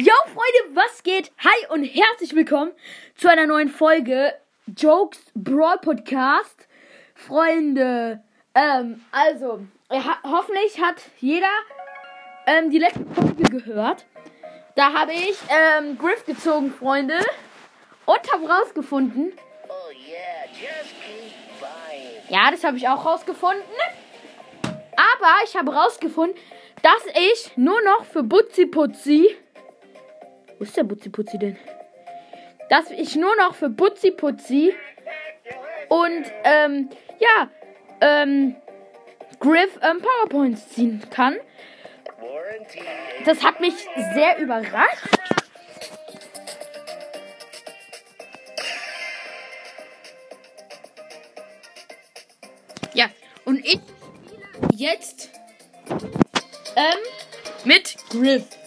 Yo Freunde, was geht? Hi und herzlich willkommen zu einer neuen Folge Jokes Brawl Podcast. Freunde, ähm, also, ha hoffentlich hat jeder ähm, die letzte Folge gehört. Da habe ich ähm, Griff gezogen, Freunde, und habe rausgefunden. Oh yeah. Ja, das habe ich auch rausgefunden. Aber ich habe rausgefunden, dass ich nur noch für Butzi Putzi. Wo ist der Butzi Putzi denn? Dass ich nur noch für Butzi Putzi und ähm, ja, ähm, Griff ähm, PowerPoints ziehen kann. Das hat mich sehr überrascht. Ja, und ich jetzt ähm, mit Griff.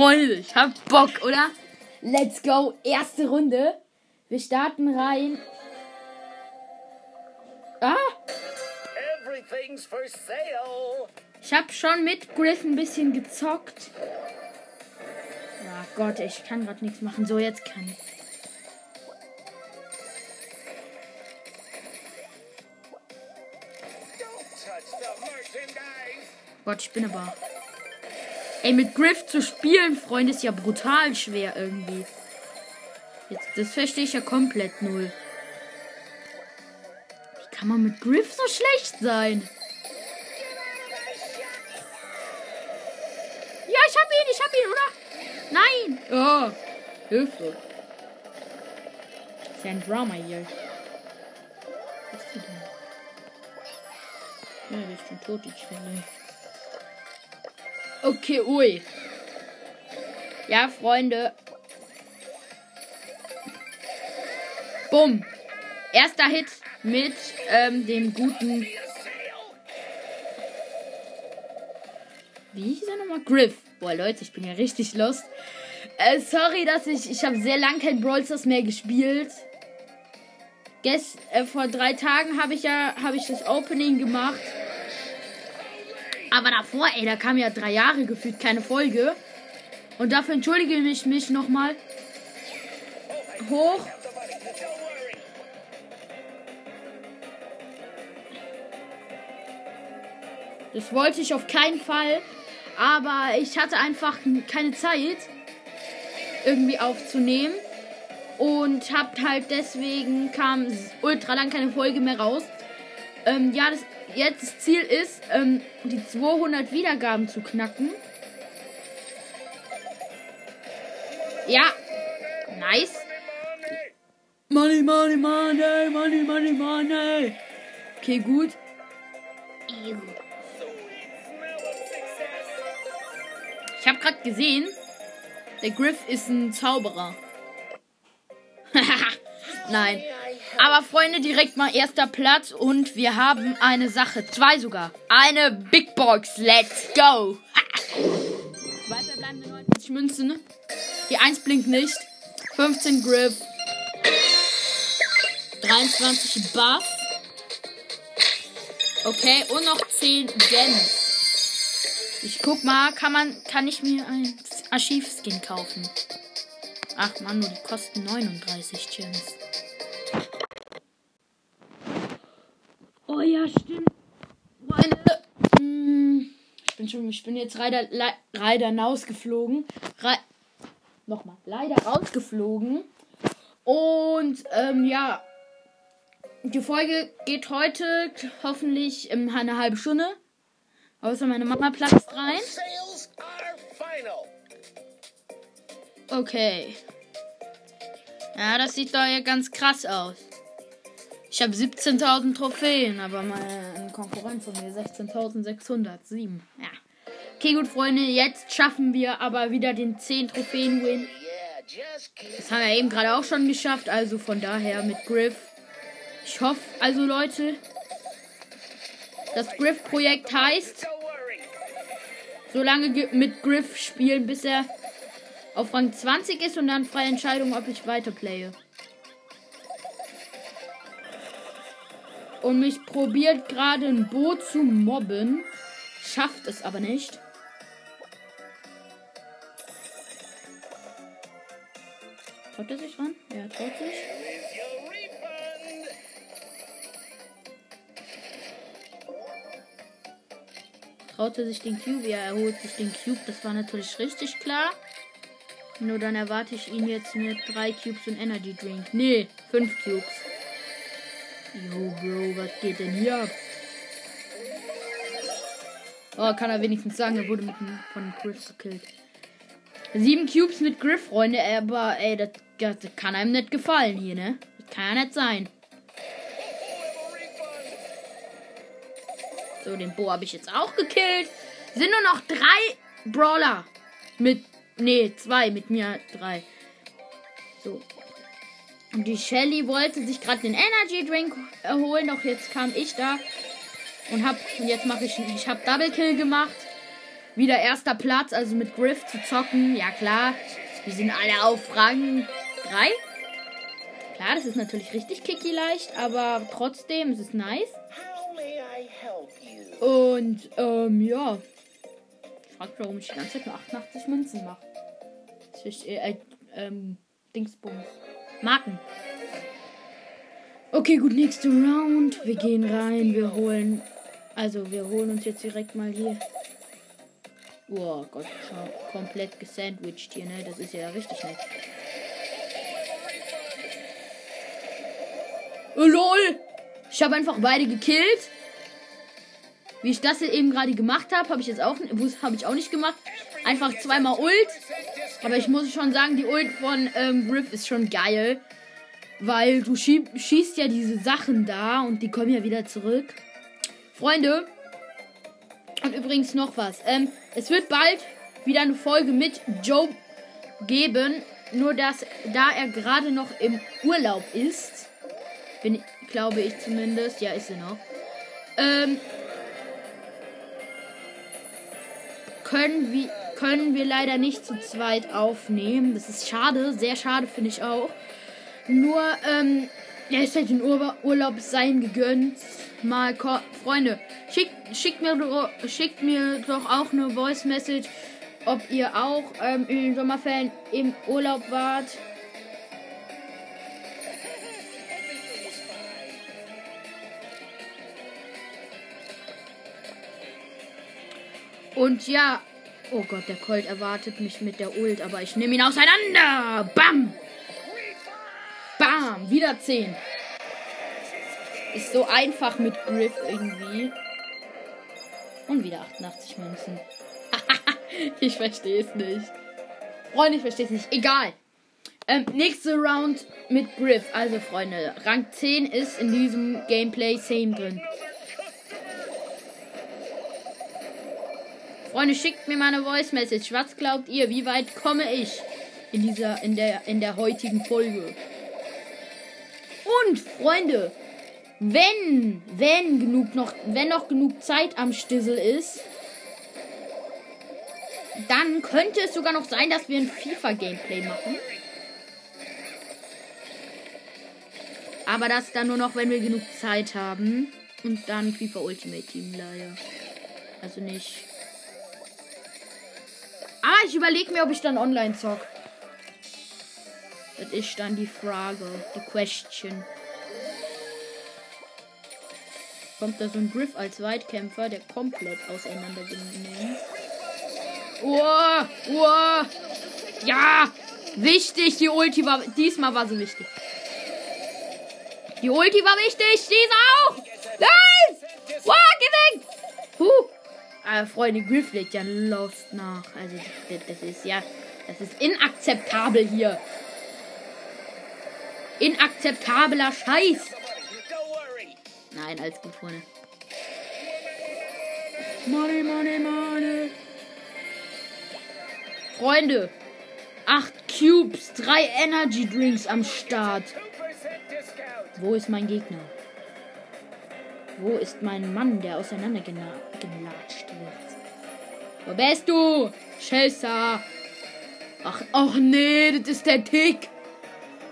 Freunde, ich hab Bock, oder? Let's go, erste Runde. Wir starten rein. Ah, Everything's for sale. ich hab schon mit Griff ein bisschen gezockt. Ah Gott, ich kann gerade nichts machen. So, jetzt kann ich. Gott, ich bin aber. Ey, mit Griff zu spielen, Freunde, ist ja brutal schwer irgendwie. Jetzt, das verstehe ich ja komplett null. Wie kann man mit Griff so schlecht sein? Ja, ich hab ihn, ich hab ihn, oder? Nein! Oh, Hilfe. ist ja ein Drama hier. Was ist die denn? Ja, die ist schon tot, die Schwelle. Okay, ui. Ja, Freunde. Bumm. Erster Hit mit ähm, dem guten. Wie hieß er nochmal? Griff. Boah, Leute, ich bin ja richtig lost. Äh, sorry, dass ich. Ich habe sehr lang kein Brawl Stars mehr gespielt. Gest, äh, vor drei Tagen habe ich ja habe ich das Opening gemacht. Aber davor, ey, da kam ja drei Jahre gefühlt keine Folge. Und dafür entschuldige ich mich nochmal. Hoch. Das wollte ich auf keinen Fall. Aber ich hatte einfach keine Zeit, irgendwie aufzunehmen. Und hab halt deswegen kam ultra lang keine Folge mehr raus. Ähm, ja, das, jetzt das Ziel ist, ähm, die 200 Wiedergaben zu knacken. Ja, nice. Money, money, money, money, money, money. Okay, gut. Ich habe gerade gesehen, der Griff ist ein Zauberer. Nein. Aber Freunde, direkt mal erster Platz und wir haben eine Sache. Zwei sogar. Eine Big Box. Let's go. Weiter bleiben 90 Münzen. Die 1 blinkt nicht. 15 Grip. 23 Buff. Okay, und noch 10 Gems. Ich guck mal, kann man, kann ich mir ein Archivskin kaufen? Ach man, nur die kosten 39 Gems. Oh ja, stimmt. Freunde. mm, Ich bin schon, ich bin jetzt leider, le- leider rausgeflogen. Re Nochmal, leider rausgeflogen. Und, ähm, ja. Die Folge geht heute hoffentlich in eine halbe Stunde. Außer meine Mama platzt rein. Okay. Ja, das sieht doch ja ganz krass aus. Ich habe 17.000 Trophäen, aber mein Konkurrent von mir 16.607. Ja. Okay, gut, Freunde, jetzt schaffen wir aber wieder den 10 Trophäen-Win. Das haben wir eben gerade auch schon geschafft, also von daher mit Griff. Ich hoffe, also Leute, das Griff-Projekt heißt, so lange ge- mit Griff spielen, bis er auf Rang 20 ist und dann freie Entscheidung, ob ich weiterplaye. Und mich probiert gerade ein Bo zu mobben, schafft es aber nicht. Traut er sich ran? Ja, traut sich. Traut er sich den Cube? Ja, er holt sich den Cube. Das war natürlich richtig klar. Nur dann erwarte ich ihn jetzt mit drei Cubes und Energy Drink. Nee, fünf Cubes. Yo, Bro, was geht denn hier ab? Oh, kann er wenigstens sagen, er wurde mit von Griff gekillt. Sieben Cubes mit Griff, Freunde, aber ey, das, das kann einem nicht gefallen hier, ne? Das kann ja nicht sein. So, den Bo habe ich jetzt auch gekillt. Sind nur noch drei Brawler. Mit. Nee, zwei. Mit mir drei. So. Und die Shelly wollte sich gerade den Energy Drink erholen. Doch jetzt kam ich da. Und hab. Und jetzt mache ich. Ich habe Double Kill gemacht. Wieder erster Platz. Also mit Griff zu zocken. Ja, klar. Wir sind alle auf Rang 3. Klar, das ist natürlich richtig kicky leicht. Aber trotzdem, es ist nice. Und, ähm, ja. Ich frag warum ich die ganze Zeit nur 88 Münzen mache. Äh, äh, ähm, Dingsbums. Marken. Okay, gut, nächste Round. Wir gehen rein, wir holen. Also, wir holen uns jetzt direkt mal hier. Oh Gott, schau. Komplett gesandwiched hier, ne? Das ist ja richtig nett. Oh, lol! Ich habe einfach beide gekillt. Wie ich das eben gerade gemacht habe, habe ich jetzt auch, habe ich auch nicht gemacht. Einfach zweimal Ult. Aber ich muss schon sagen, die Ult von ähm, Griff ist schon geil. Weil du schieb, schießt ja diese Sachen da und die kommen ja wieder zurück. Freunde. Und übrigens noch was. Ähm, es wird bald wieder eine Folge mit Joe geben. Nur dass, da er gerade noch im Urlaub ist, bin, glaube ich zumindest, ja, ist er noch, ähm, können wir, können wir leider nicht zu zweit aufnehmen. Das ist schade, sehr schade finde ich auch. Nur, ähm, ja, ist halt den Ur Urlaub sein gegönnt. Mal, Freunde, schickt, schickt, mir, doch- schickt mir doch auch eine Voice Message, ob ihr auch ähm, in den Sommerferien im Urlaub wart. Und ja, oh Gott, der Colt erwartet mich mit der Ult, aber ich nehme ihn auseinander. Bam! Bam! Wieder 10. Ist so einfach mit Griff irgendwie. Und wieder 88 Münzen. ich verstehe es nicht. Freunde, ich verstehe es nicht. Egal. Ähm, nächste Round mit Griff. Also, Freunde, Rang 10 ist in diesem Gameplay same drin. Freunde, schickt mir mal eine Voice Message. Was glaubt ihr? Wie weit komme ich in dieser, in der, in der heutigen Folge? Und Freunde, wenn, wenn genug noch, wenn noch genug Zeit am Stissel ist, dann könnte es sogar noch sein, dass wir ein FIFA-Gameplay machen. Aber das dann nur noch, wenn wir genug Zeit haben. Und dann FIFA Ultimate Team leider. Also nicht. Ah, ich überlege mir, ob ich dann online zock. Das ist dann die Frage, die Question. Kommt da so ein Griff als Weitkämpfer, der komplett auseinandergenommen. Uah, uah. Ja, wichtig, die Ulti war, diesmal war sie wichtig. Die Ulti war wichtig, die ist auch. Nein! Wow! Huh. Aber Freunde, legt ja Lost nach. Also, das, ist ja, das ist inakzeptabel hier. Inakzeptabler Scheiß. Nein, alles gut, Freunde. Money, money, money. Freunde, 8 Cubes, 3 Energy Drinks am Start. 2% discount. Wo ist mein Gegner? Wo ist mein Mann, der auseinandergelatscht wird? Wo bist du? Schelser. Ach, ach nee, das ist der Tick.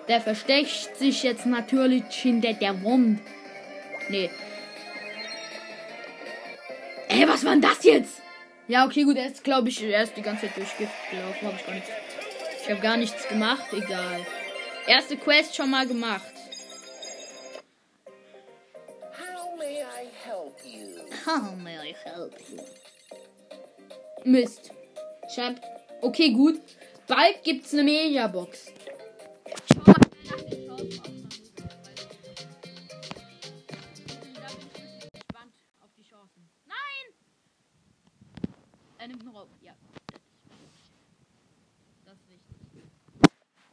Der versteckt sich jetzt natürlich hinter der Wand. Nee. Ey, was war denn das jetzt? Ja, okay, gut, er ist, glaube ich, er ist die ganze Zeit durchgelaufen. Hab ich gar nichts. Ich habe gar nichts gemacht, egal. Erste Quest schon mal gemacht. How may I help you? Mist. Hab. Okay, gut. Bald gibt's eine Mediabox. Schau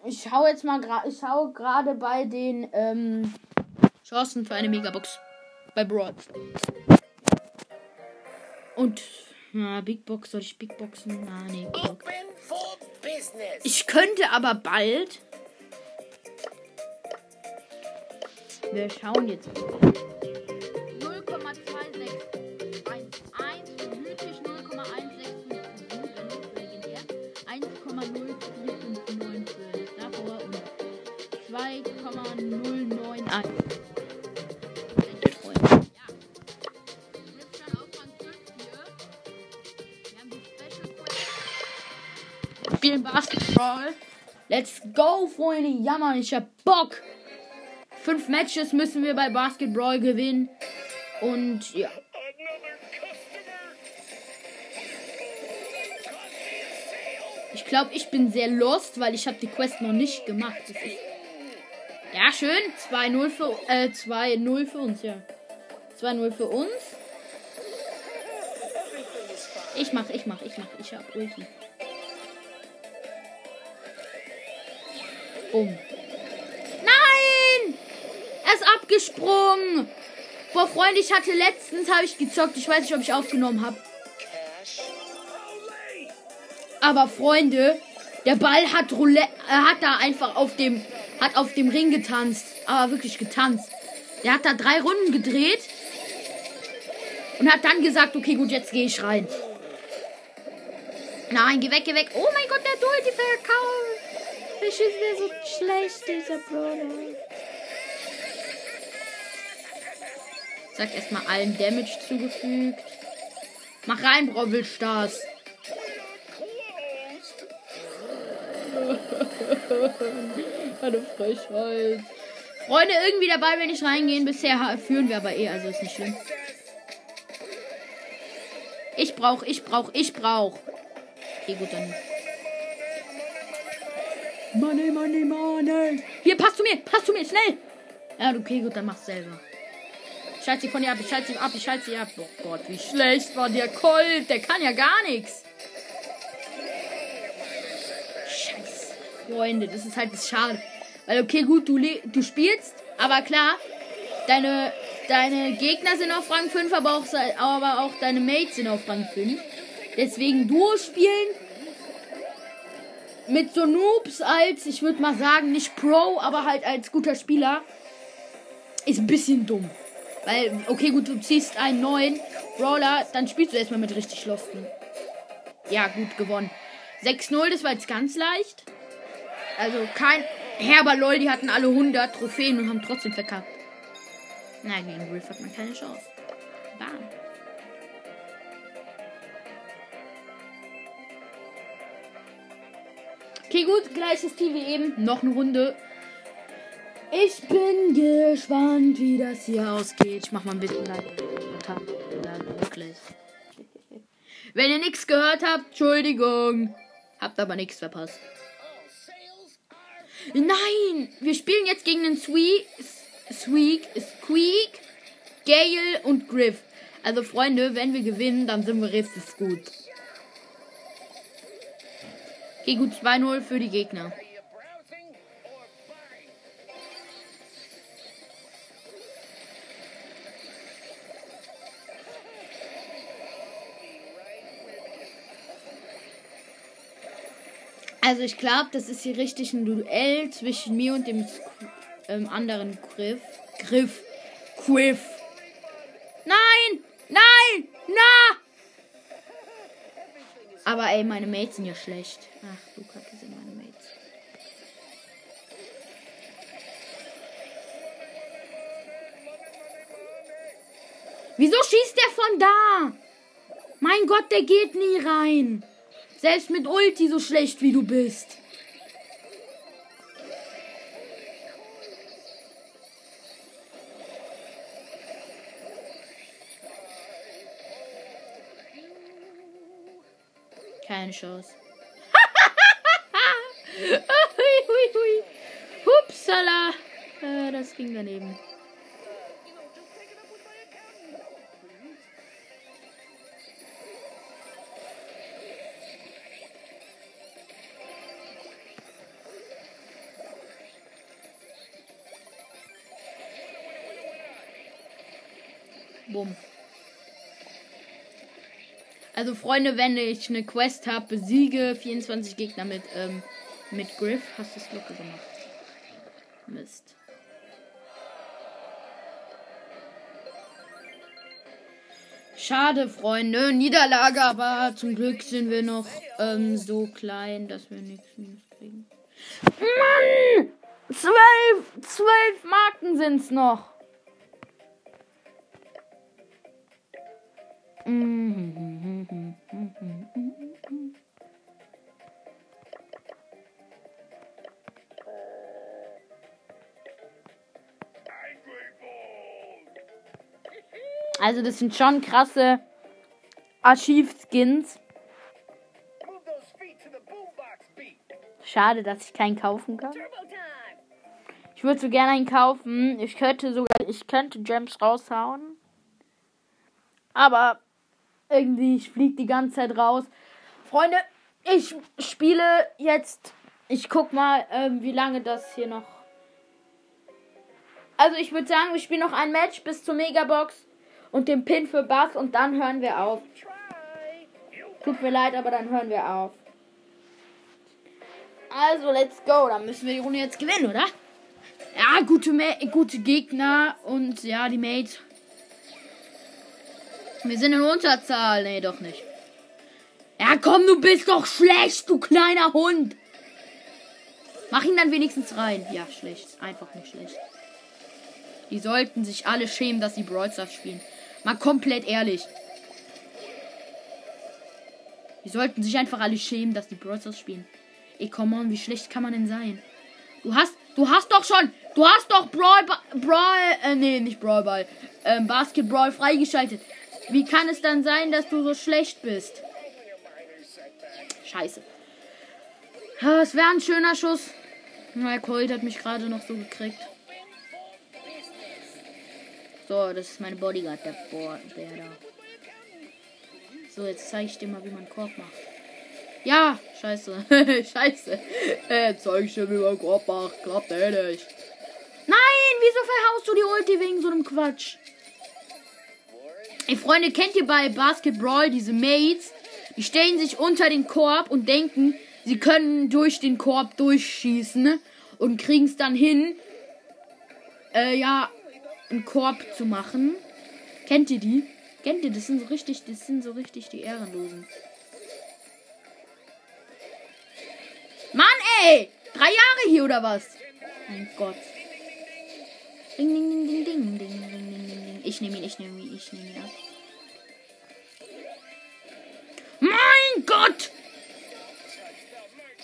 ich schaue jetzt mal gerade. Ich schaue gerade bei den ähm, Chancen für eine Megabox. Bei Broad. Und na, Big Box, soll ich Big Boxen? Na, nee, Big Box. Ich könnte aber bald. Wir schauen jetzt mal. 0,091. Spielen Basketball. Let's go, Freunde. Ja, Mann, ich hab Bock. Fünf Matches müssen wir bei Basketball gewinnen. Und ja. Ich glaube, ich bin sehr lost, weil ich habe die Quest noch nicht gemacht. Das ist ja, schön. 2-0 für, äh, 2-0 für uns, ja. 2-0 für uns. Ich mach, ich mach, ich mach. Ich hab Ulti. Bumm. Nein! Er ist abgesprungen. Boah, Freunde, ich hatte letztens, habe ich gezockt. Ich weiß nicht, ob ich aufgenommen habe. Aber Freunde, der Ball hat Roulette, er hat da einfach auf dem, hat auf dem Ring getanzt. Aber wirklich getanzt. Der hat da drei Runden gedreht. Und hat dann gesagt, okay, gut, jetzt gehe ich rein. Nein, geh weg, geh weg. Oh mein Gott, der Dulti verkauft. Wie ist der so schlecht, dieser Brawler? Sag erstmal allen Damage zugefügt. Mach rein, Brawl Stars. Eine Frechheit. Freunde, irgendwie dabei, wenn ich reingehen. Bisher führen wir aber eh, also ist nicht schlimm. Ich brauch, ich brauch, ich brauch. Okay, gut, dann. Money, money, money. Hier, pass zu mir, pass zu mir, schnell. Ja, okay, gut, dann mach's selber. Ich schalte sie von dir ab, ich schalte sie ab, ich schalte sie ab. Oh Gott, wie schlecht war der Colt. Der kann ja gar nichts. Scheiße. Freunde, das ist halt das Schade. Weil, okay, gut, du, du spielst, aber klar, deine, deine Gegner sind auf Rang 5, aber auch, aber auch deine Mates sind auf Rang 5. Deswegen Duo spielen mit so Noobs als, ich würde mal sagen, nicht Pro, aber halt als guter Spieler, ist ein bisschen dumm. Weil, okay, gut, du ziehst einen neuen Brawler, dann spielst du erstmal mit richtig Losten. Ja, gut, gewonnen. 6-0, das war jetzt ganz leicht. Also kein herber LOL, die hatten alle 100 Trophäen und haben trotzdem verkackt. Na, gegen Griff hat man keine Chance. Bam. Okay, gut, gleiches Team wie eben. Noch eine Runde. Ich bin gespannt, wie das hier ausgeht. Ich mach mal ein bisschen. Wirklich. Wenn ihr nichts gehört habt, Entschuldigung. Habt aber nichts verpasst. Nein! Wir spielen jetzt gegen den Sweek, Squeak, Squeak, Gale und Griff. Also Freunde, wenn wir gewinnen, dann sind wir richtig gut. Okay, gut 2-0 für die Gegner. Also ich glaube, das ist hier richtig ein Duell zwischen mir und dem ähm, anderen Griff. Griff. Griff. Nein! Nein! Na! Aber ey, meine Mates sind ja schlecht. Ach, du Kacke sind meine Mates. Wieso schießt der von da? Mein Gott, der geht nie rein. Selbst mit Ulti so schlecht wie du bist. Keine Chance. hui, hui, hui. Hupsala. Äh, das ging daneben. Also Freunde, wenn ich eine Quest habe, besiege 24 Gegner mit, ähm, mit Griff, hast du es locker gemacht. Mist. Schade, Freunde. Niederlage, aber zum Glück sind wir noch ähm, so klein, dass wir nichts Minus kriegen. Mann! Zwölf! Zwölf Marken sind's noch. Also das sind schon krasse Archiv-Skins. Schade, dass ich keinen kaufen kann. Ich würde so gerne einen kaufen. Ich könnte sogar, ich könnte Gems raushauen. Aber irgendwie, ich fliege die ganze Zeit raus. Freunde, ich spiele jetzt. Ich guck mal, ähm, wie lange das hier noch. Also ich würde sagen, wir spielen noch ein Match bis zur Megabox und dem Pin für Bass und dann hören wir auf. Tut mir leid, aber dann hören wir auf. Also, let's go. Dann müssen wir die Runde jetzt gewinnen, oder? Ja, gute, Ma gute Gegner und ja, die Mates. Wir sind in Unterzahl. Nee, doch nicht. Ja, komm, du bist doch schlecht, du kleiner Hund. Mach ihn dann wenigstens rein. Ja, schlecht. Einfach nicht schlecht. Die sollten sich alle schämen, dass sie Brawl Stars spielen. Mal komplett ehrlich. Die sollten sich einfach alle schämen, dass die Brawl Stars spielen. Ey, come on, wie schlecht kann man denn sein? Du hast, du hast doch schon, du hast doch Brawl, Brawl, äh, nee, nicht Brawl Ball, ähm, Basketball freigeschaltet. Wie kann es dann sein, dass du so schlecht bist? Scheiße. Es wäre ein schöner Schuss. Na, Colt hat mich gerade noch so gekriegt. So, das ist mein Bodyguard, der, Bo der da. So, jetzt zeige ich dir mal, wie man Korb macht. Ja, scheiße. scheiße. Äh, zeig ich dir, wie man Korb macht. Klappt eh nicht. Nein, wieso verhaust du die Ulti wegen so einem Quatsch? Ey, Freunde, kennt ihr bei Basketball diese Mates? Die stellen sich unter den Korb und denken, sie können durch den Korb durchschießen ne? und kriegen es dann hin, äh, ja, einen Korb zu machen. Kennt ihr die? Kennt ihr? Das sind so richtig, das sind so richtig die Ehrenlosen. Mann, ey! Drei Jahre hier oder was? Mein Gott. Ding, ding, ding, ding, ding, ding, ding. Ich nehme ihn, ich nehme ihn, ich nehme ihn ab. Mein Gott!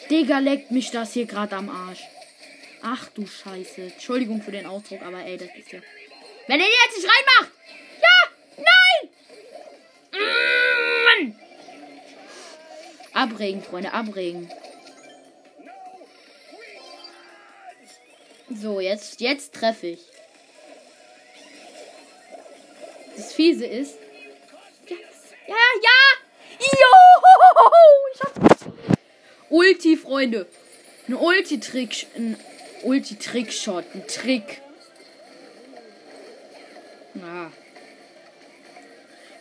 Digga, leckt mich das hier gerade am Arsch. Ach du Scheiße. Entschuldigung für den Ausdruck, aber ey, das ist ja. Wenn er jetzt nicht reinmacht! Ja! Nein! Mm! Abregen, Freunde, abregen. So, jetzt, jetzt treffe ich. Das Fiese ist. Ja, ja, ja! Jo! Ich hab's. Ulti, Freunde. Ein Ulti-Trick. Ein Ulti-Trick-Shot. Ein Trick. Na.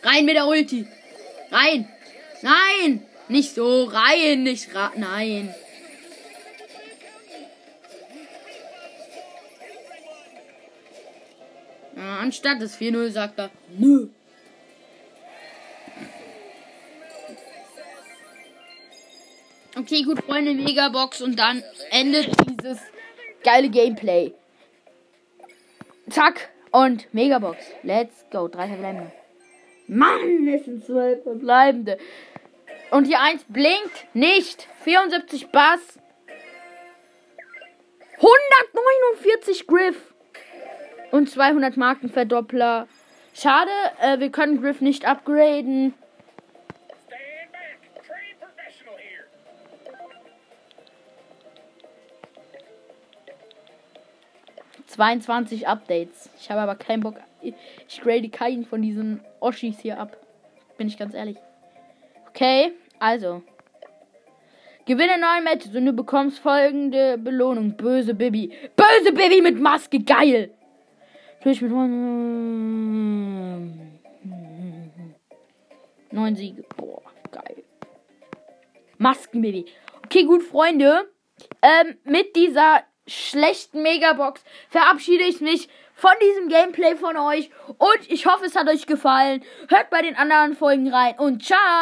Rein mit der Ulti. Rein. Nein. Nicht so. Rein. Nicht ra. Nein. Anstatt des 4-0 sagt er, nö. Okay, gut, Freunde, Megabox und dann endet dieses geile Gameplay. Zack und Megabox. Let's go. Drei verbleibende. Mann, es sind zwölf verbleibende. Und die 1 blinkt nicht. 74 Bass. 149 Griff. Und 200 Markenverdoppler. Schade, äh, wir können Griff nicht upgraden. ...22 Updates. Ich habe aber keinen Bock... Ich grade keinen von diesen Oshis hier ab. Bin ich ganz ehrlich. Okay, also. Gewinne neun Matches und du bekommst folgende Belohnung. Böse Bibi. Böse Bibi mit Maske, geil! Durch mit neun Siege. Boah, geil. Maskenbaby. Okay, gut, Freunde. Ähm, mit dieser schlechten Megabox verabschiede ich mich von diesem Gameplay von euch. Und ich hoffe, es hat euch gefallen. Hört bei den anderen Folgen rein und ciao.